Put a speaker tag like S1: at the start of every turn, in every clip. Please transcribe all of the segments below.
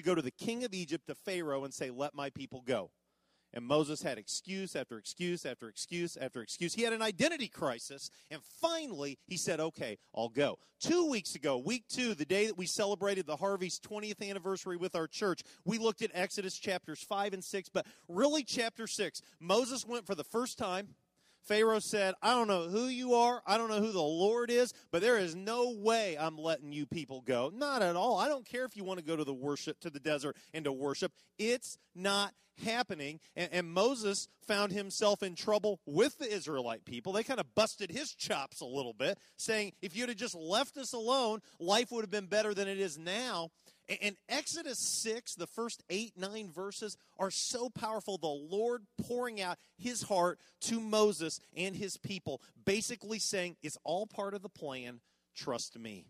S1: to go to the king of Egypt, to Pharaoh, and say, Let my people go. And Moses had excuse after excuse after excuse after excuse. He had an identity crisis. And finally, he said, Okay, I'll go. Two weeks ago, week two, the day that we celebrated the Harvey's 20th anniversary with our church, we looked at Exodus chapters 5 and 6, but really chapter 6. Moses went for the first time Pharaoh said, I don't know who you are. I don't know who the Lord is, but there is no way I'm letting you people go. Not at all. I don't care if you want to go to the worship, to the desert and to worship. It's not happening. And, and Moses found himself in trouble with the Israelite people. They kind of busted his chops a little bit, saying, if you'd have just left us alone, life would have been better than it is now. And Exodus 6, the first eight, nine verses are so powerful. The Lord pouring out his heart to Moses and his people, basically saying, It's all part of the plan. Trust me.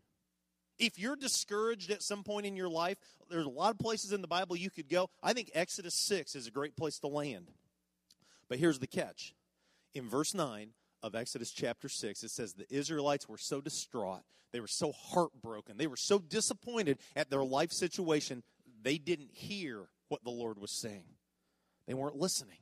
S1: If you're discouraged at some point in your life, there's a lot of places in the Bible you could go. I think Exodus 6 is a great place to land. But here's the catch. In verse 9, of Exodus chapter 6, it says the Israelites were so distraught, they were so heartbroken, they were so disappointed at their life situation, they didn't hear what the Lord was saying. They weren't listening.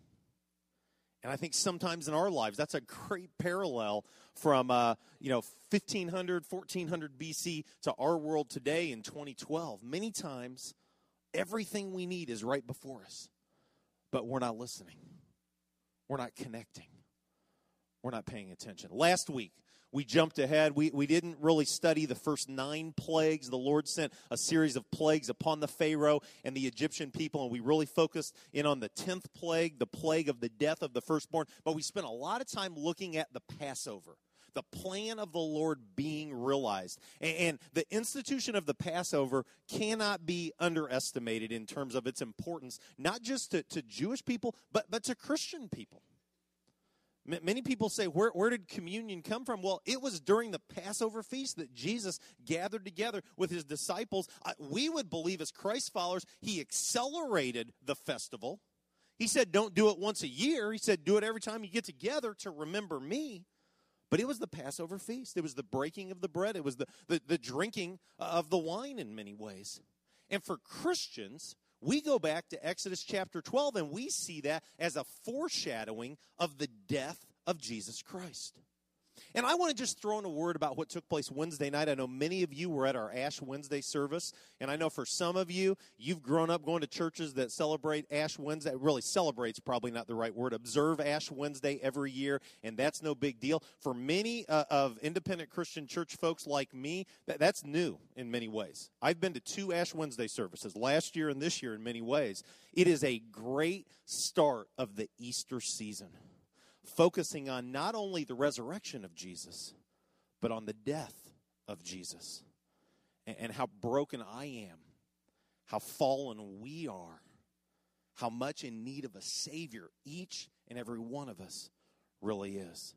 S1: And I think sometimes in our lives, that's a great parallel from, uh, you know, 1500, 1400 BC to our world today in 2012. Many times, everything we need is right before us, but we're not listening. We're not connecting we're not paying attention. Last week, we jumped ahead. We, we didn't really study the first nine plagues. The Lord sent a series of plagues upon the Pharaoh and the Egyptian people, and we really focused in on the 10th plague, the plague of the death of the firstborn. But we spent a lot of time looking at the Passover the plan of the Lord being realized. And, the institution of the Passover cannot be underestimated in terms of its importance, not just to, to Jewish people, but, but to Christian people. Many people say, where, where did communion come from? Well, it was during the Passover feast that Jesus gathered together with his disciples. We would believe, as Christ followers, he accelerated the festival. He said, don't do it once a year. He said, do it every time you get together to remember me. But it was the Passover feast. It was the breaking of the bread. It was the, the, the drinking of the wine in many ways. And for Christians, we go back to Exodus chapter 12 and we see that as a foreshadowing of the death of Jesus Christ. And I want to just throw in a word about what took place Wednesday night. I know many of you were at our Ash Wednesday service, and I know for some of you, you've grown up going to churches that celebrate Ash Wednesday. Really, celebrates probably not the right word. Observe Ash Wednesday every year, and that's no big deal. For many uh, of independent Christian church folks like me, that, that's new in many ways. I've been to two Ash Wednesday services last year and this year in many ways. It is a great start of the Easter season focusing on not only the resurrection of Jesus, but on the death of Jesus and, and how broken I am, how fallen we are, how much in need of a Savior each and every one of us really is.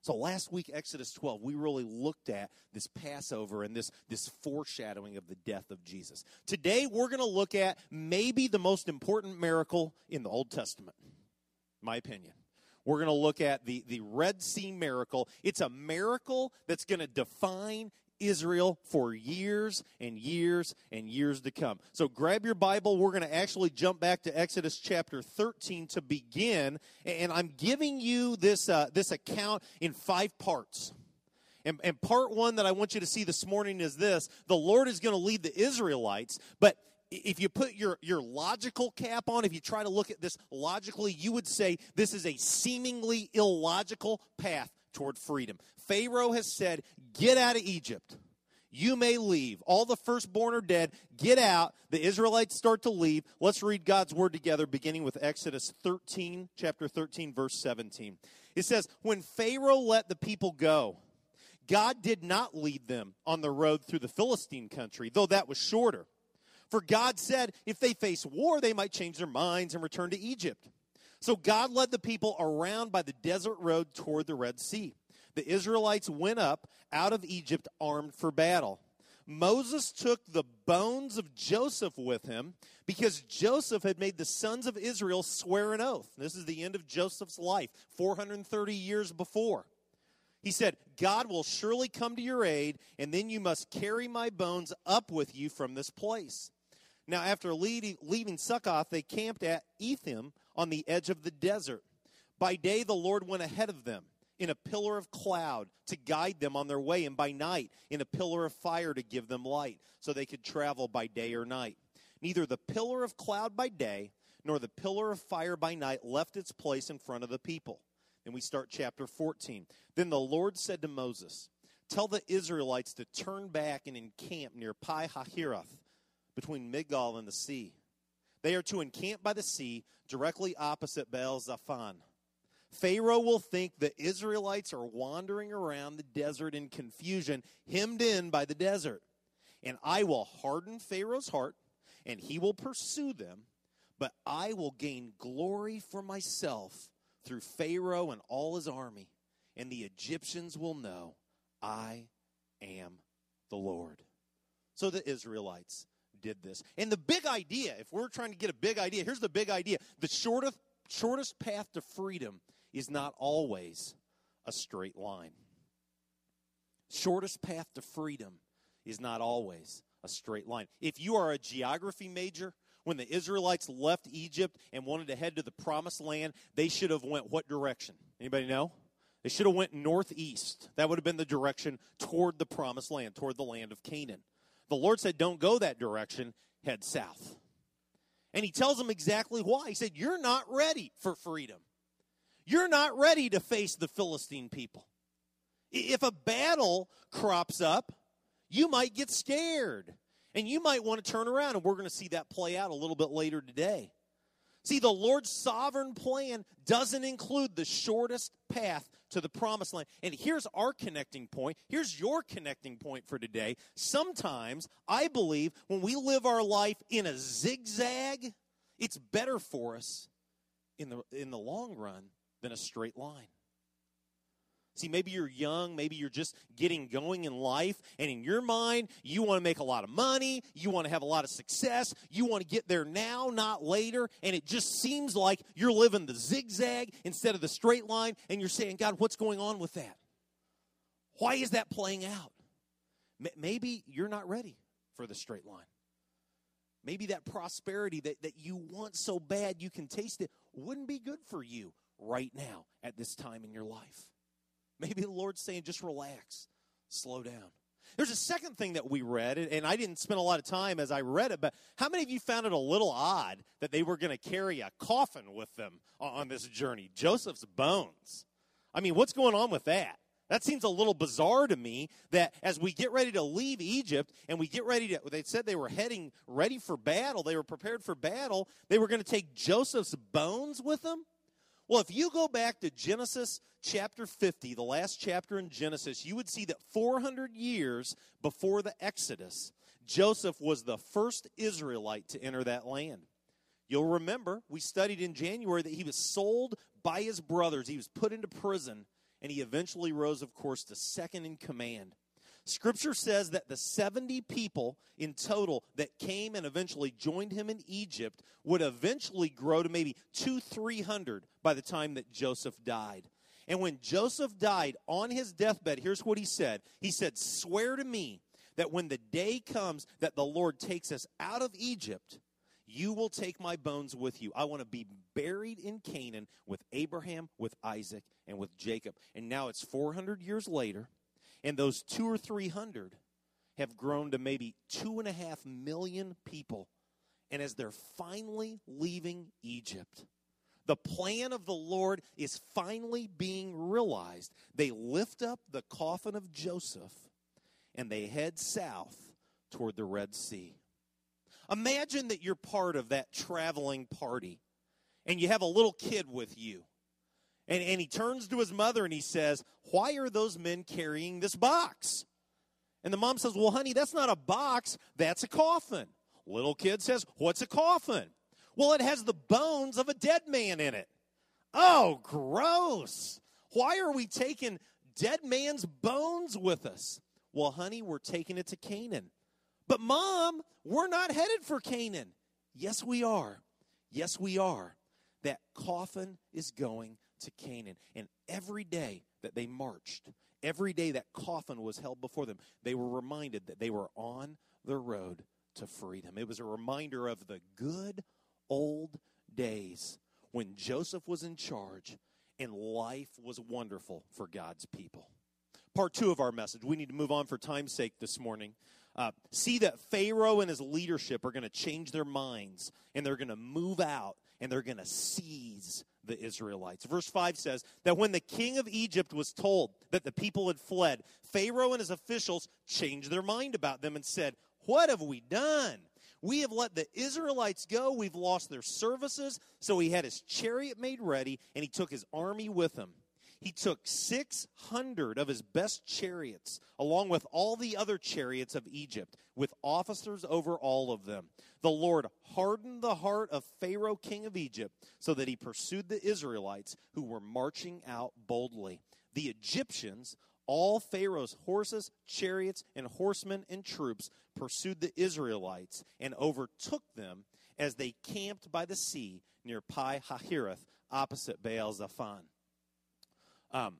S1: So last week, Exodus 12, we really looked at this Passover and this, this foreshadowing of the death of Jesus. Today, we're going to look at maybe the most important miracle in the Old Testament, my opinion we're going to look at the, the Red Sea miracle. It's a miracle that's going to define Israel for years and years and years to come. So grab your Bible. We're going to actually jump back to Exodus chapter 13 to begin. And I'm giving you this, uh, this account in five parts. And, and part one that I want you to see this morning is this the Lord is going to lead the Israelites, but if you put your, your logical cap on, if you try to look at this logically, you would say this is a seemingly illogical path toward freedom. Pharaoh has said, Get out of Egypt. You may leave. All the firstborn are dead. Get out. The Israelites start to leave. Let's read God's word together, beginning with Exodus 13, chapter 13, verse 17. It says, When Pharaoh let the people go, God did not lead them on the road through the Philistine country, though that was shorter. For God said if they face war, they might change their minds and return to Egypt. So God led the people around by the desert road toward the Red Sea. The Israelites went up out of Egypt armed for battle. Moses took the bones of Joseph with him because Joseph had made the sons of Israel swear an oath. This is the end of Joseph's life, 430 years before. He said, God will surely come to your aid, and then you must carry my bones up with you from this place. Now, after leaving, leaving Succoth, they camped at Etham on the edge of the desert. By day, the Lord went ahead of them in a pillar of cloud to guide them on their way, and by night, in a pillar of fire to give them light, so they could travel by day or night. Neither the pillar of cloud by day nor the pillar of fire by night left its place in front of the people. And we start chapter 14. Then the Lord said to Moses, Tell the Israelites to turn back and encamp near Pi Hahiroth between Migdol and the sea. They are to encamp by the sea directly opposite Baal Zephon. Pharaoh will think the Israelites are wandering around the desert in confusion, hemmed in by the desert. And I will harden Pharaoh's heart, and he will pursue them, but I will gain glory for myself through Pharaoh and all his army, and the Egyptians will know I am the Lord. So the Israelites did this. And the big idea, if we're trying to get a big idea, here's the big idea. The shortest shortest path to freedom is not always a straight line. Shortest path to freedom is not always a straight line. If you are a geography major, when the Israelites left Egypt and wanted to head to the promised land, they should have went what direction? Anybody know? They should have went northeast. That would have been the direction toward the promised land, toward the land of Canaan. The Lord said, Don't go that direction, head south. And he tells them exactly why. He said, You're not ready for freedom. You're not ready to face the Philistine people. If a battle crops up, you might get scared and you might want to turn around. And we're going to see that play out a little bit later today. See, the Lord's sovereign plan doesn't include the shortest path to the promised land. And here's our connecting point. Here's your connecting point for today. Sometimes I believe when we live our life in a zigzag, it's better for us in the, in the long run than a straight line. See, maybe you're young, maybe you're just getting going in life, and in your mind, you want to make a lot of money, you want to have a lot of success, you want to get there now, not later, and it just seems like you're living the zigzag instead of the straight line, and you're saying, God, what's going on with that? Why is that playing out? Maybe you're not ready for the straight line. Maybe that prosperity that, that you want so bad you can taste it wouldn't be good for you right now at this time in your life. Maybe the Lord's saying, just relax, slow down. There's a second thing that we read, and I didn't spend a lot of time as I read it, but how many of you found it a little odd that they were going to carry a coffin with them on this journey? Joseph's bones. I mean, what's going on with that? That seems a little bizarre to me that as we get ready to leave Egypt and we get ready to, they said they were heading ready for battle, they were prepared for battle, they were going to take Joseph's bones with them. Well, if you go back to Genesis chapter 50, the last chapter in Genesis, you would see that 400 years before the Exodus, Joseph was the first Israelite to enter that land. You'll remember, we studied in January that he was sold by his brothers, he was put into prison, and he eventually rose, of course, to second in command. Scripture says that the 70 people in total that came and eventually joined him in Egypt would eventually grow to maybe two, three hundred by the time that Joseph died. And when Joseph died on his deathbed, here's what he said He said, Swear to me that when the day comes that the Lord takes us out of Egypt, you will take my bones with you. I want to be buried in Canaan with Abraham, with Isaac, and with Jacob. And now it's 400 years later and those two or three hundred have grown to maybe two and a half million people. And as they're finally leaving Egypt, the plan of the Lord is finally being realized. They lift up the coffin of Joseph and they head south toward the Red Sea. Imagine that you're part of that traveling party and you have a little kid with you. And, and he turns to his mother and he says, Why are those men carrying this box? And the mom says, Well, honey, that's not a box, that's a coffin. Little kid says, What's a coffin? Well, it has the bones of a dead man in it. Oh, gross. Why are we taking dead man's bones with us? Well, honey, we're taking it to Canaan. But, mom, we're not headed for Canaan. Yes, we are. Yes, we are. That coffin is going to Canaan. And every day that they marched, every day that coffin was held before them, they were reminded that they were on the road to freedom. It was a reminder of the good old days when Joseph was in charge and life was wonderful for God's people. Part two of our message. We need to move on for time's sake this morning. Uh, see that Pharaoh and his leadership are going to change their minds and they're going to move out and they're going to seize the Israelites. Verse 5 says that when the king of Egypt was told that the people had fled, Pharaoh and his officials changed their mind about them and said, What have we done? We have let the Israelites go. We've lost their services. So he had his chariot made ready and he took his army with him. He took 600 of his best chariots, along with all the other chariots of Egypt, with officers over all of them. The Lord hardened the heart of Pharaoh, king of Egypt, so that he pursued the Israelites who were marching out boldly. The Egyptians, all Pharaoh's horses, chariots, and horsemen and troops pursued the Israelites and overtook them as they camped by the sea near Pi Hahiroth, opposite Baal Zephon. Um,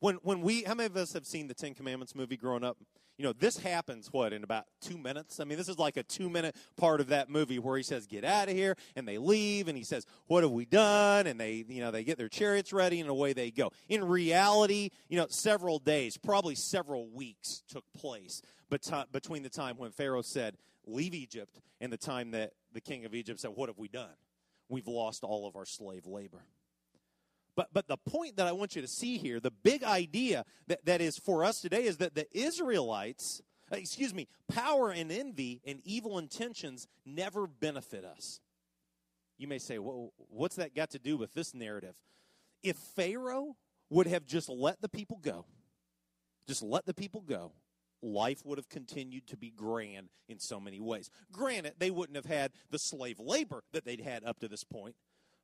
S1: when when we how many of us have seen the Ten Commandments movie growing up? You know, this happens what in about two minutes. I mean, this is like a two minute part of that movie where he says, "Get out of here," and they leave, and he says, "What have we done?" And they, you know, they get their chariots ready, and away they go. In reality, you know, several days, probably several weeks, took place between the time when Pharaoh said, "Leave Egypt," and the time that the king of Egypt said, "What have we done? We've lost all of our slave labor." But, but the point that I want you to see here, the big idea that, that is for us today is that the Israelites, uh, excuse me, power and envy and evil intentions never benefit us. You may say, well, what's that got to do with this narrative? If Pharaoh would have just let the people go, just let the people go, life would have continued to be grand in so many ways. Granted, they wouldn't have had the slave labor that they'd had up to this point,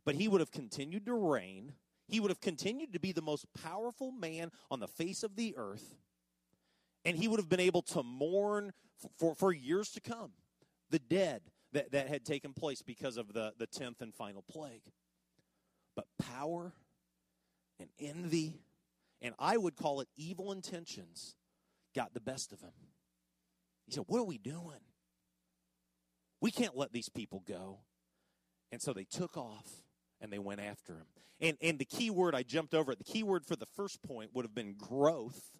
S1: but he would have continued to reign he would have continued to be the most powerful man on the face of the earth, and he would have been able to mourn for, for, for years to come the dead that, that had taken place because of the, the 10th and final plague. But power and envy, and I would call it evil intentions, got the best of him. He said, What are we doing? We can't let these people go. And so they took off and they went after him. And, and the key word I jumped over it, the key word for the first point would have been growth,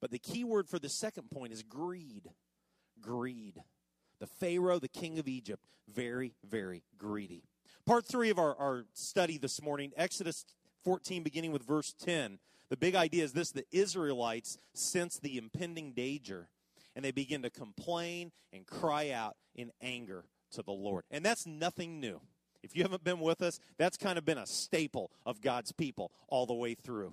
S1: but the key word for the second point is greed. Greed. The Pharaoh, the king of Egypt, very, very greedy. Part three of our, our study this morning, Exodus 14, beginning with verse 10. The big idea is this the Israelites sense the impending danger, and they begin to complain and cry out in anger to the Lord. And that's nothing new. If you haven't been with us, that's kind of been a staple of God's people all the way through.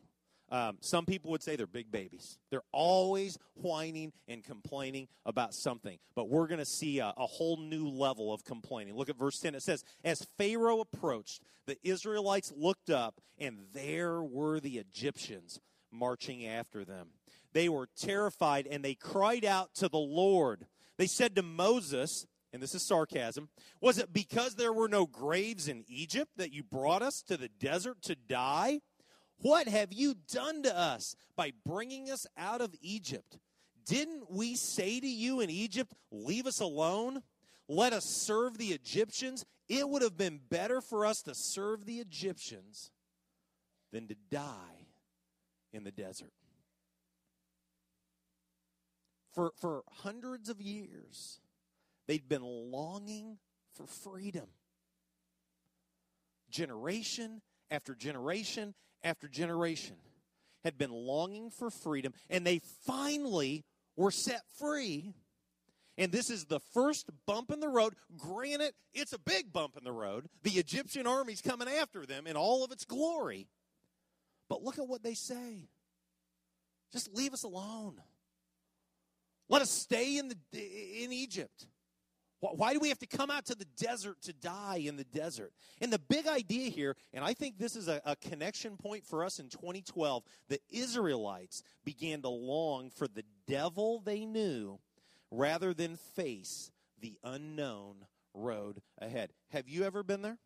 S1: Um, some people would say they're big babies. They're always whining and complaining about something. But we're going to see a, a, whole new level of complaining. Look at verse 10. It says, As Pharaoh approached, the Israelites looked up, and there were the Egyptians marching after them. They were terrified, and they cried out to the Lord. They said to Moses, and this is sarcasm, was it because there were no graves in Egypt that you brought us to the desert to die? What have you done to us by bringing us out of Egypt? Didn't we say to you in Egypt, Leave us alone? Let us serve the Egyptians? It would have been better for us to serve the Egyptians than to die in the desert. For, for hundreds of years, They'd been longing for freedom. Generation after generation after generation had been longing for freedom, and they finally were set free. And this is the first bump in the road. Granted, it's a big bump in the road. The Egyptian army's coming after them in all of its glory. But look at what they say. Just leave us alone. Let us stay in the in Egypt. Why do we have to come out to the desert to die in the desert? And the big idea here, and I think this is a, a, connection point for us in 2012, the Israelites began to long for the devil they knew rather than face the unknown road ahead. Have you ever been there?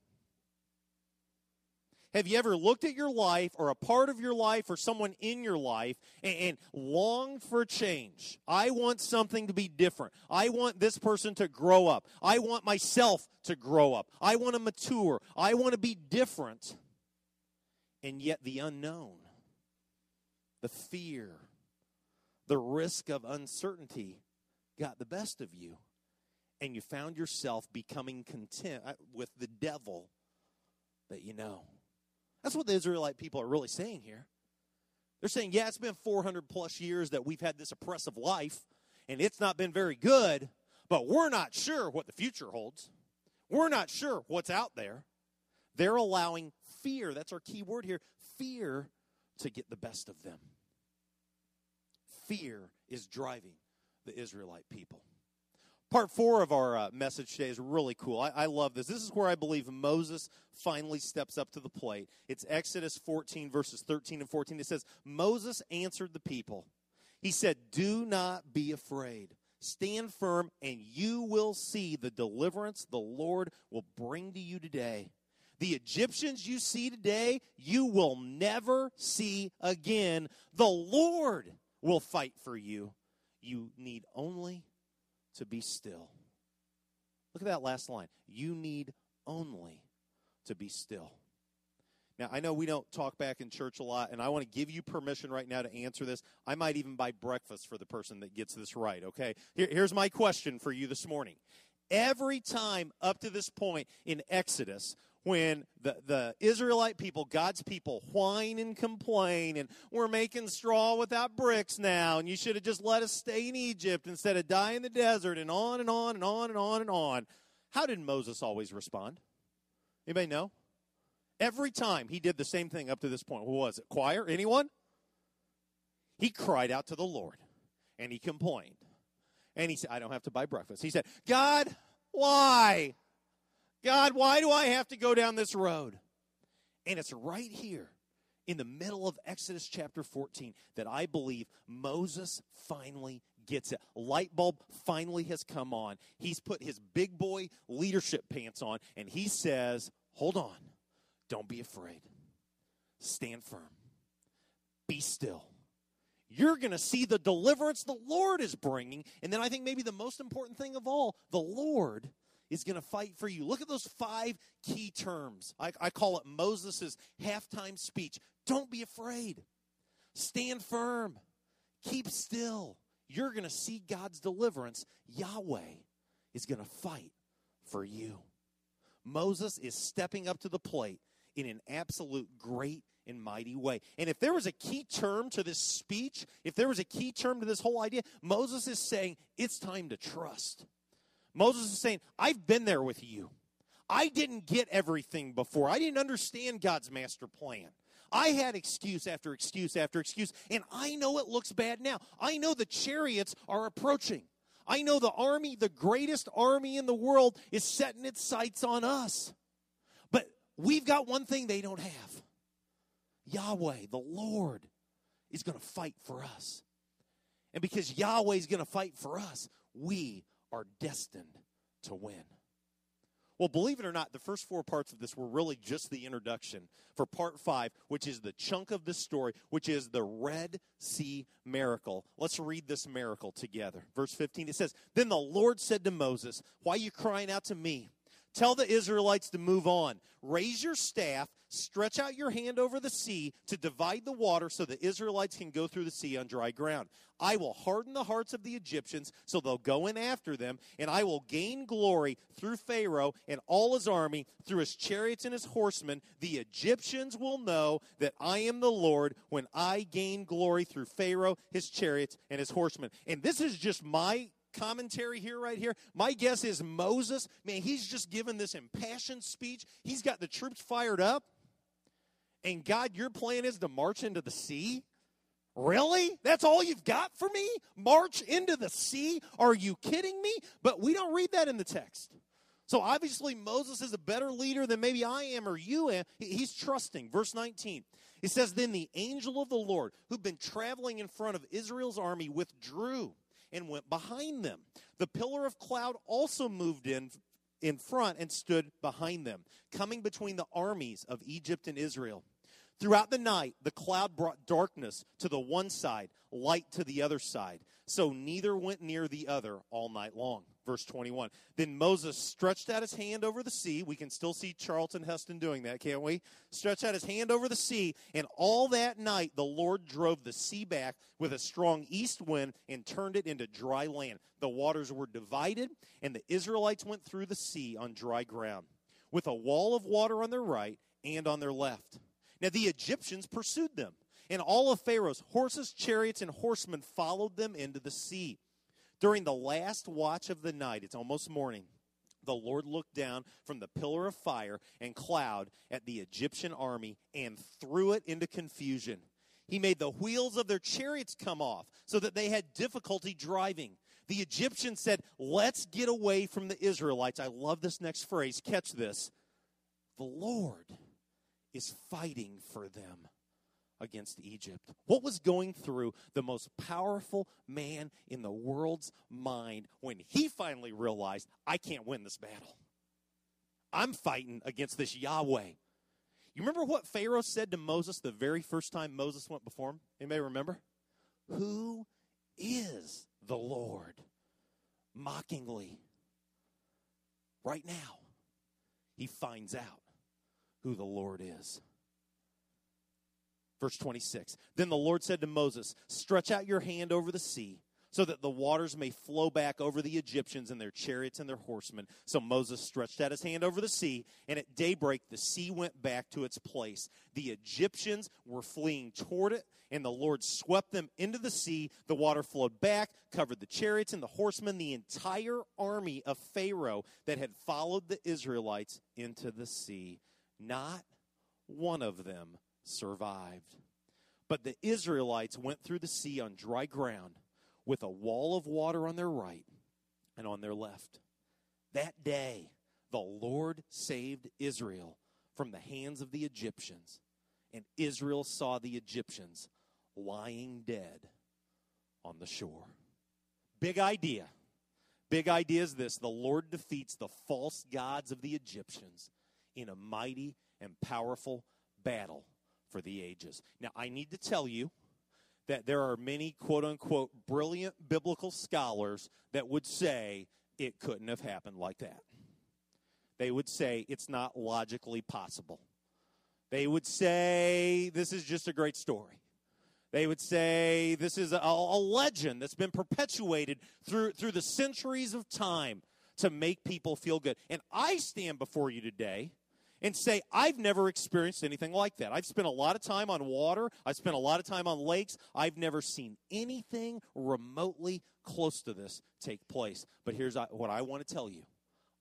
S1: Have you ever looked at your life or a part of your life or someone in your life and, and, longed for change? I want something to be different. I want this person to grow up. I want myself to grow up. I want to mature. I want to be different. And yet, the unknown, the fear, the risk of uncertainty got the best of you. And you found yourself becoming content uh, with the devil that you know. That's what the Israelite people are really saying here. They're saying, yeah, it's been 400 plus years that we've had this oppressive life, and it's not been very good, but we're not sure what the future holds. We're not sure what's out there. They're allowing fear, that's our key word here, fear to get the best of them. Fear is driving the Israelite people. Part four of our uh, message today is really cool. I, I, love this. This is where I believe Moses finally steps up to the plate. It's Exodus 14, verses 13 and 14. It says, Moses answered the people. He said, Do not be afraid. Stand firm, and you will see the deliverance the Lord will bring to you today. The Egyptians you see today, you will never see again. The Lord will fight for you. You need only to be still. Look at that last line. You need only to be still. Now, I know we don't talk back in church a lot, and I want to give you permission right now to answer this. I might even buy breakfast for the person that gets this right, okay? Here, here's my question for you this morning. Every time up to this point in Exodus, when the, the Israelite people, God's people, whine and complain, and we're making straw without bricks now, and you should have just let us stay in Egypt instead of die in the desert, and on and on and on and on and on. How did Moses always respond? Anybody know? Every time he did the same thing up to this point. Who was it? Choir? Anyone? He cried out to the Lord and he complained. And he said, I don't have to buy breakfast. He said, God, why? God, why do I have to go down this road? And it's right here in the middle of Exodus chapter 14 that I believe Moses finally gets it. Light bulb finally has come on. He's put his big boy leadership pants on and he says, Hold on. Don't be afraid. Stand firm. Be still. You're going to see the deliverance the Lord is bringing. And then I think maybe the most important thing of all, the Lord is going to fight for you. Look at those five key terms. I, I call it Moses' halftime speech. Don't be afraid. Stand firm. Keep still. You're going to see God's deliverance. Yahweh is going to fight for you. Moses is stepping up to the plate in an absolute great and mighty way. And if there was a key term to this speech, if there was a key term to this whole idea, Moses is saying, it's time to trust. Moses is saying, I've been there with you. I didn't get everything before. I didn't understand God's master plan. I had excuse after excuse after excuse, and I know it looks bad now. I know the chariots are approaching. I know the army, the greatest army in the world, is setting its sights on us. But we've got one thing they don't have Yahweh, the Lord, is going to fight for us. And because Yahweh is going to fight for us, we are destined to win. Well, believe it or not, the first four parts of this were really just the introduction for part five, which is the chunk of the story, which is the Red Sea miracle. Let's read this miracle together. Verse 15, it says, Then the Lord said to Moses, Why are you crying out to me? Tell the Israelites to move on. Raise your staff, stretch out your hand over the sea to divide the water so the Israelites can go through the sea on dry ground. I will harden the hearts of the Egyptians so they'll go in after them, and I will gain glory through Pharaoh and all his army, through his chariots and his horsemen. The Egyptians will know that I am the Lord when I gain glory through Pharaoh, his chariots, and his horsemen. And this is just my commentary here, right here. My guess is Moses, man, he's just given this impassioned speech. He's got the troops fired up. And God, your plan is to march into the sea? Really? That's all you've got for me? March into the sea? Are you kidding me? But we don't read that in the text. So obviously, Moses is a better leader than maybe I am or you am. He's trusting. Verse 19. It says, Then the angel of the Lord, who'd been traveling in front of Israel's army, withdrew and went behind them. The pillar of cloud also moved in in front and stood behind them, coming between the armies of Egypt and Israel. Throughout the night, the cloud brought darkness to the one side, light to the other side. So neither went near the other all night long. Verse 21. Then Moses stretched out his hand over the sea. We can still see Charlton Heston doing that, can't we? Stretched out his hand over the sea, and all that night the Lord drove the sea back with a strong east wind and turned it into dry land. The waters were divided, and the Israelites went through the sea on dry ground, with a wall of water on their right and on their left. Now the Egyptians pursued them, and all of Pharaoh's horses, chariots, and horsemen followed them into the sea. During the last watch of the night, it's almost morning, the Lord looked down from the pillar of fire and cloud at the Egyptian army and threw it into confusion. He made the wheels of their chariots come off so that they had difficulty driving. The Egyptians said, Let's get away from the Israelites. I love this next phrase. Catch this. The Lord is fighting for them against Egypt. What was going through the most powerful man in the world's mind when he finally realized, I can't win this battle? I'm fighting against this Yahweh. You remember what Pharaoh said to Moses the very first time Moses went before him? Anybody remember? Who is the Lord? Mockingly. Right now, he finds out who the Lord is. Verse 26. Then the Lord said to Moses, Stretch out your hand over the sea, so that the waters may flow back over the Egyptians and their chariots and their horsemen. So Moses stretched out his hand over the sea, and at daybreak the sea went back to its place. The Egyptians were fleeing toward it, and the Lord swept them into the sea. The water flowed back, covered the chariots and the horsemen, the entire army of Pharaoh that had followed the Israelites into the sea. Not one of them survived. But the Israelites went through the sea on dry ground with a wall of water on their right and on their left. That day, the Lord saved Israel from the hands of the Egyptians, and Israel saw the Egyptians lying dead on the shore. Big idea. Big idea is this the Lord defeats the false gods of the Egyptians in a mighty and powerful battle for the ages. Now, I need to tell you that there are many quote unquote brilliant biblical scholars that would say it couldn't have happened like that. They would say it's not logically possible. They would say this is just a great story. They would say this is a, a legend that's been perpetuated through, through the centuries of time to make people feel good. And I stand before you today and say, I've never experienced anything like that. I've spent a lot of time on water, I've spent a lot of time on lakes. I've never seen anything remotely close to this take place. But here's uh, what I want to tell you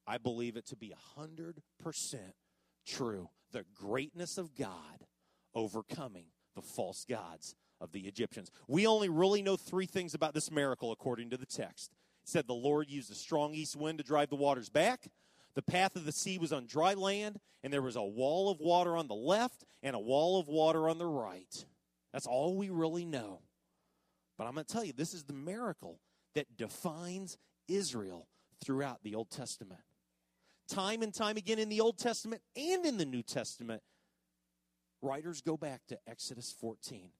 S1: I believe it to be 100% true. The greatness of God overcoming the false gods of the Egyptians. We only really know three things about this miracle according to the text. It said the Lord used a strong east wind to drive the waters back. The path of the sea was on dry land, and there was a wall of water on the left and a wall of water on the right. That's all we really know. But I'm going to tell you, this is the miracle that defines Israel throughout the Old Testament. Time and time again in the Old Testament and in the New Testament, writers go back to Exodus 14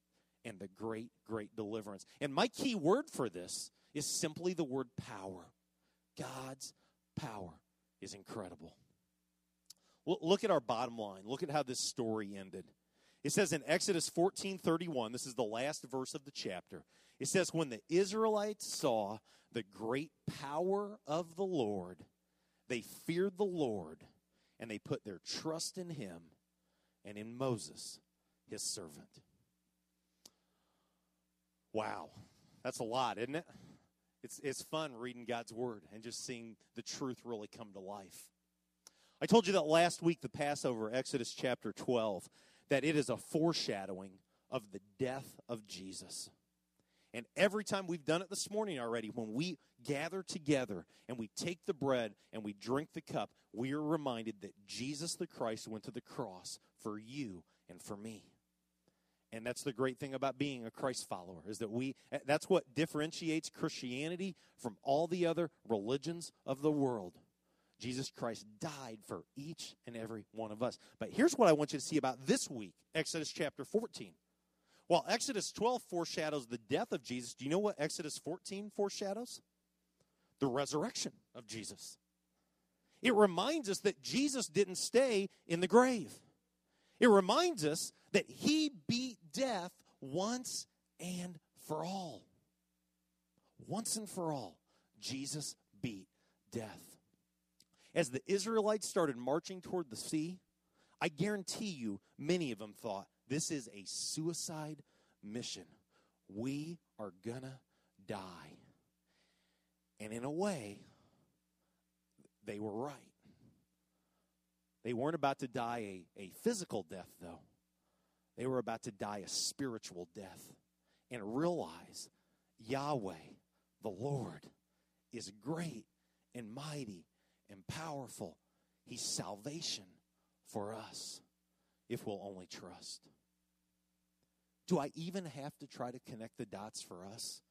S1: and the great, great deliverance. And my key word for this is simply the word power. God's power is incredible. Look at our bottom line. Look at how this story ended. It says in Exodus 14 31, this is the last verse of the chapter. It says, When the Israelites saw the great power of the Lord, they feared the Lord, and they put their trust in him and in Moses, his servant. Wow. That's a lot, isn't it? It's, it's fun reading God's Word and just seeing the truth really come to life. I told you that last week, the Passover, Exodus chapter 12, that it is a foreshadowing of the death of Jesus. And every time we've done it this morning already, when we gather together and we take the bread and we drink the cup, we are reminded that Jesus the Christ went to the cross for you and for me. And that's the great thing about being a Christ follower is that we eh, that's what differentiates Christianity from all the other religions of the world. Jesus Christ died for each and every one of us. But here's what I want you to see about this week Exodus chapter 14. While Exodus 12 foreshadows the death of Jesus, do you know what Exodus 14 foreshadows? The resurrection of Jesus. It reminds us that Jesus didn't stay in the grave. It reminds us that he beat death once and for all. Once and for all, Jesus beat death. As the Israelites started marching toward the sea, I guarantee you many of them thought, this is a suicide mission. We are gonna die. And in a way, they were right. They weren't about to die a, a physical death, though. They were about to die a spiritual death and realize Yahweh, the Lord, is great and mighty and powerful. He's salvation for us if we'll only trust. Do I even have to try to connect the dots for us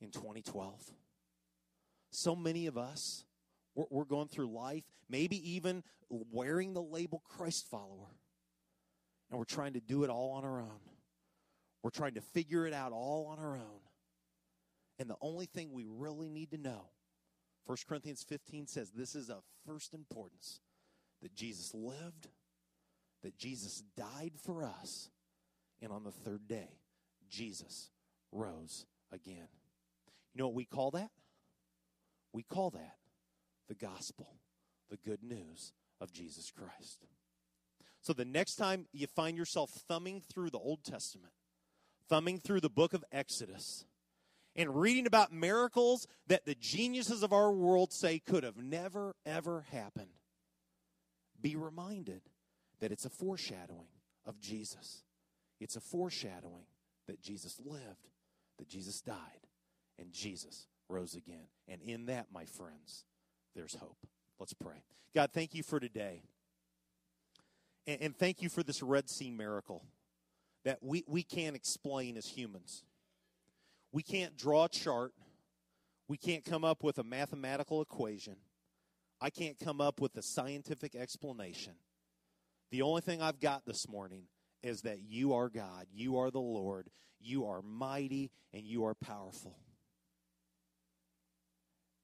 S1: in 2012? So many of us, we're, going through life, maybe even wearing the label Christ follower, and we're trying to do it all on our own. We're trying to figure it out all on our own. And the only thing we really need to know, 1 Corinthians 15 says this is of first importance that Jesus lived, that Jesus died for us, and on the third day, Jesus rose again. You know what we call that? We call that the gospel, the good news of Jesus Christ. So the next time you find yourself thumbing through the Old Testament, thumbing through the book of Exodus, and reading about miracles that the geniuses of our world say could have never, ever happened, be reminded that it's a foreshadowing of Jesus. It's a foreshadowing that Jesus lived, that Jesus died, and Jesus rose again. And in that, my friends, there's hope. Let's pray. God, thank you for today. And, and thank you for this Red Sea miracle that we, we can't explain as humans. We can't draw a chart. We can't come up with a mathematical equation. I can't come up with a scientific explanation. The only thing I've got this morning is that you are God, you are the Lord, you are mighty, and you are powerful.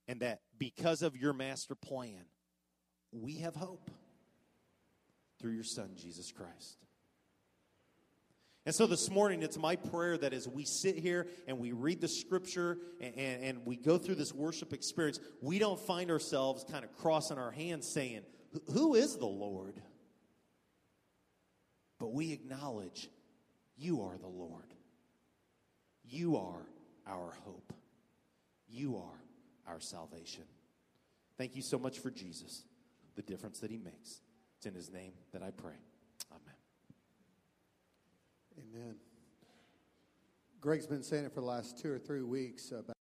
S1: And that because of your master plan, we have hope through your Son, Jesus Christ. And so this morning, it's my prayer that as we sit here and we read the scripture and, and, and, we go through this worship experience, we don't find ourselves kind of crossing our hands saying, Who is the Lord? But we acknowledge you are the Lord. You are our hope. You are our salvation. Thank you so much for Jesus, the difference that he makes. It's in his name that I pray. Amen.
S2: Amen. Greg's been saying it for the last two or three weeks about.